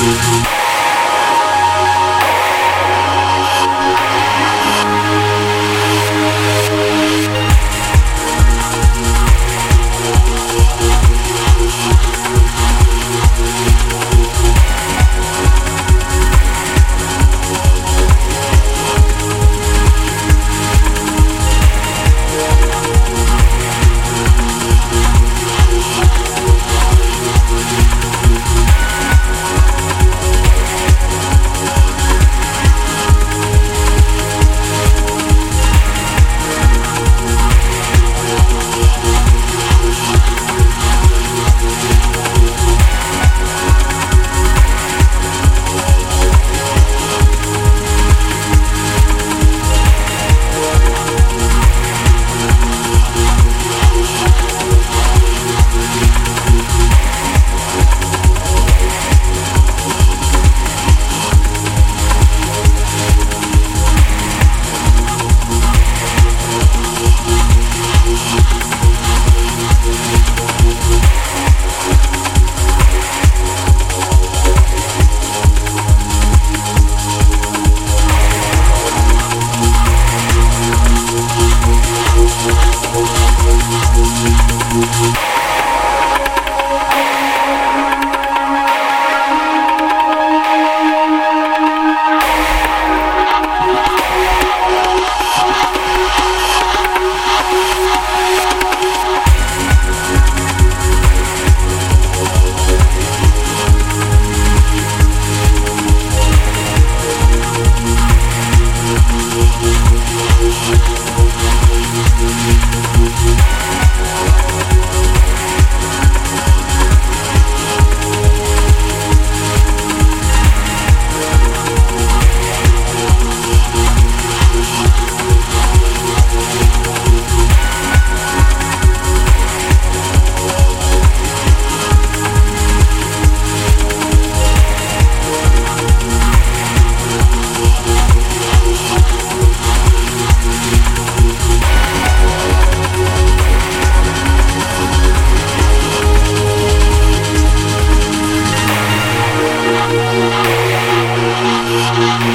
Música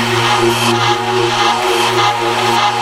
Thank you.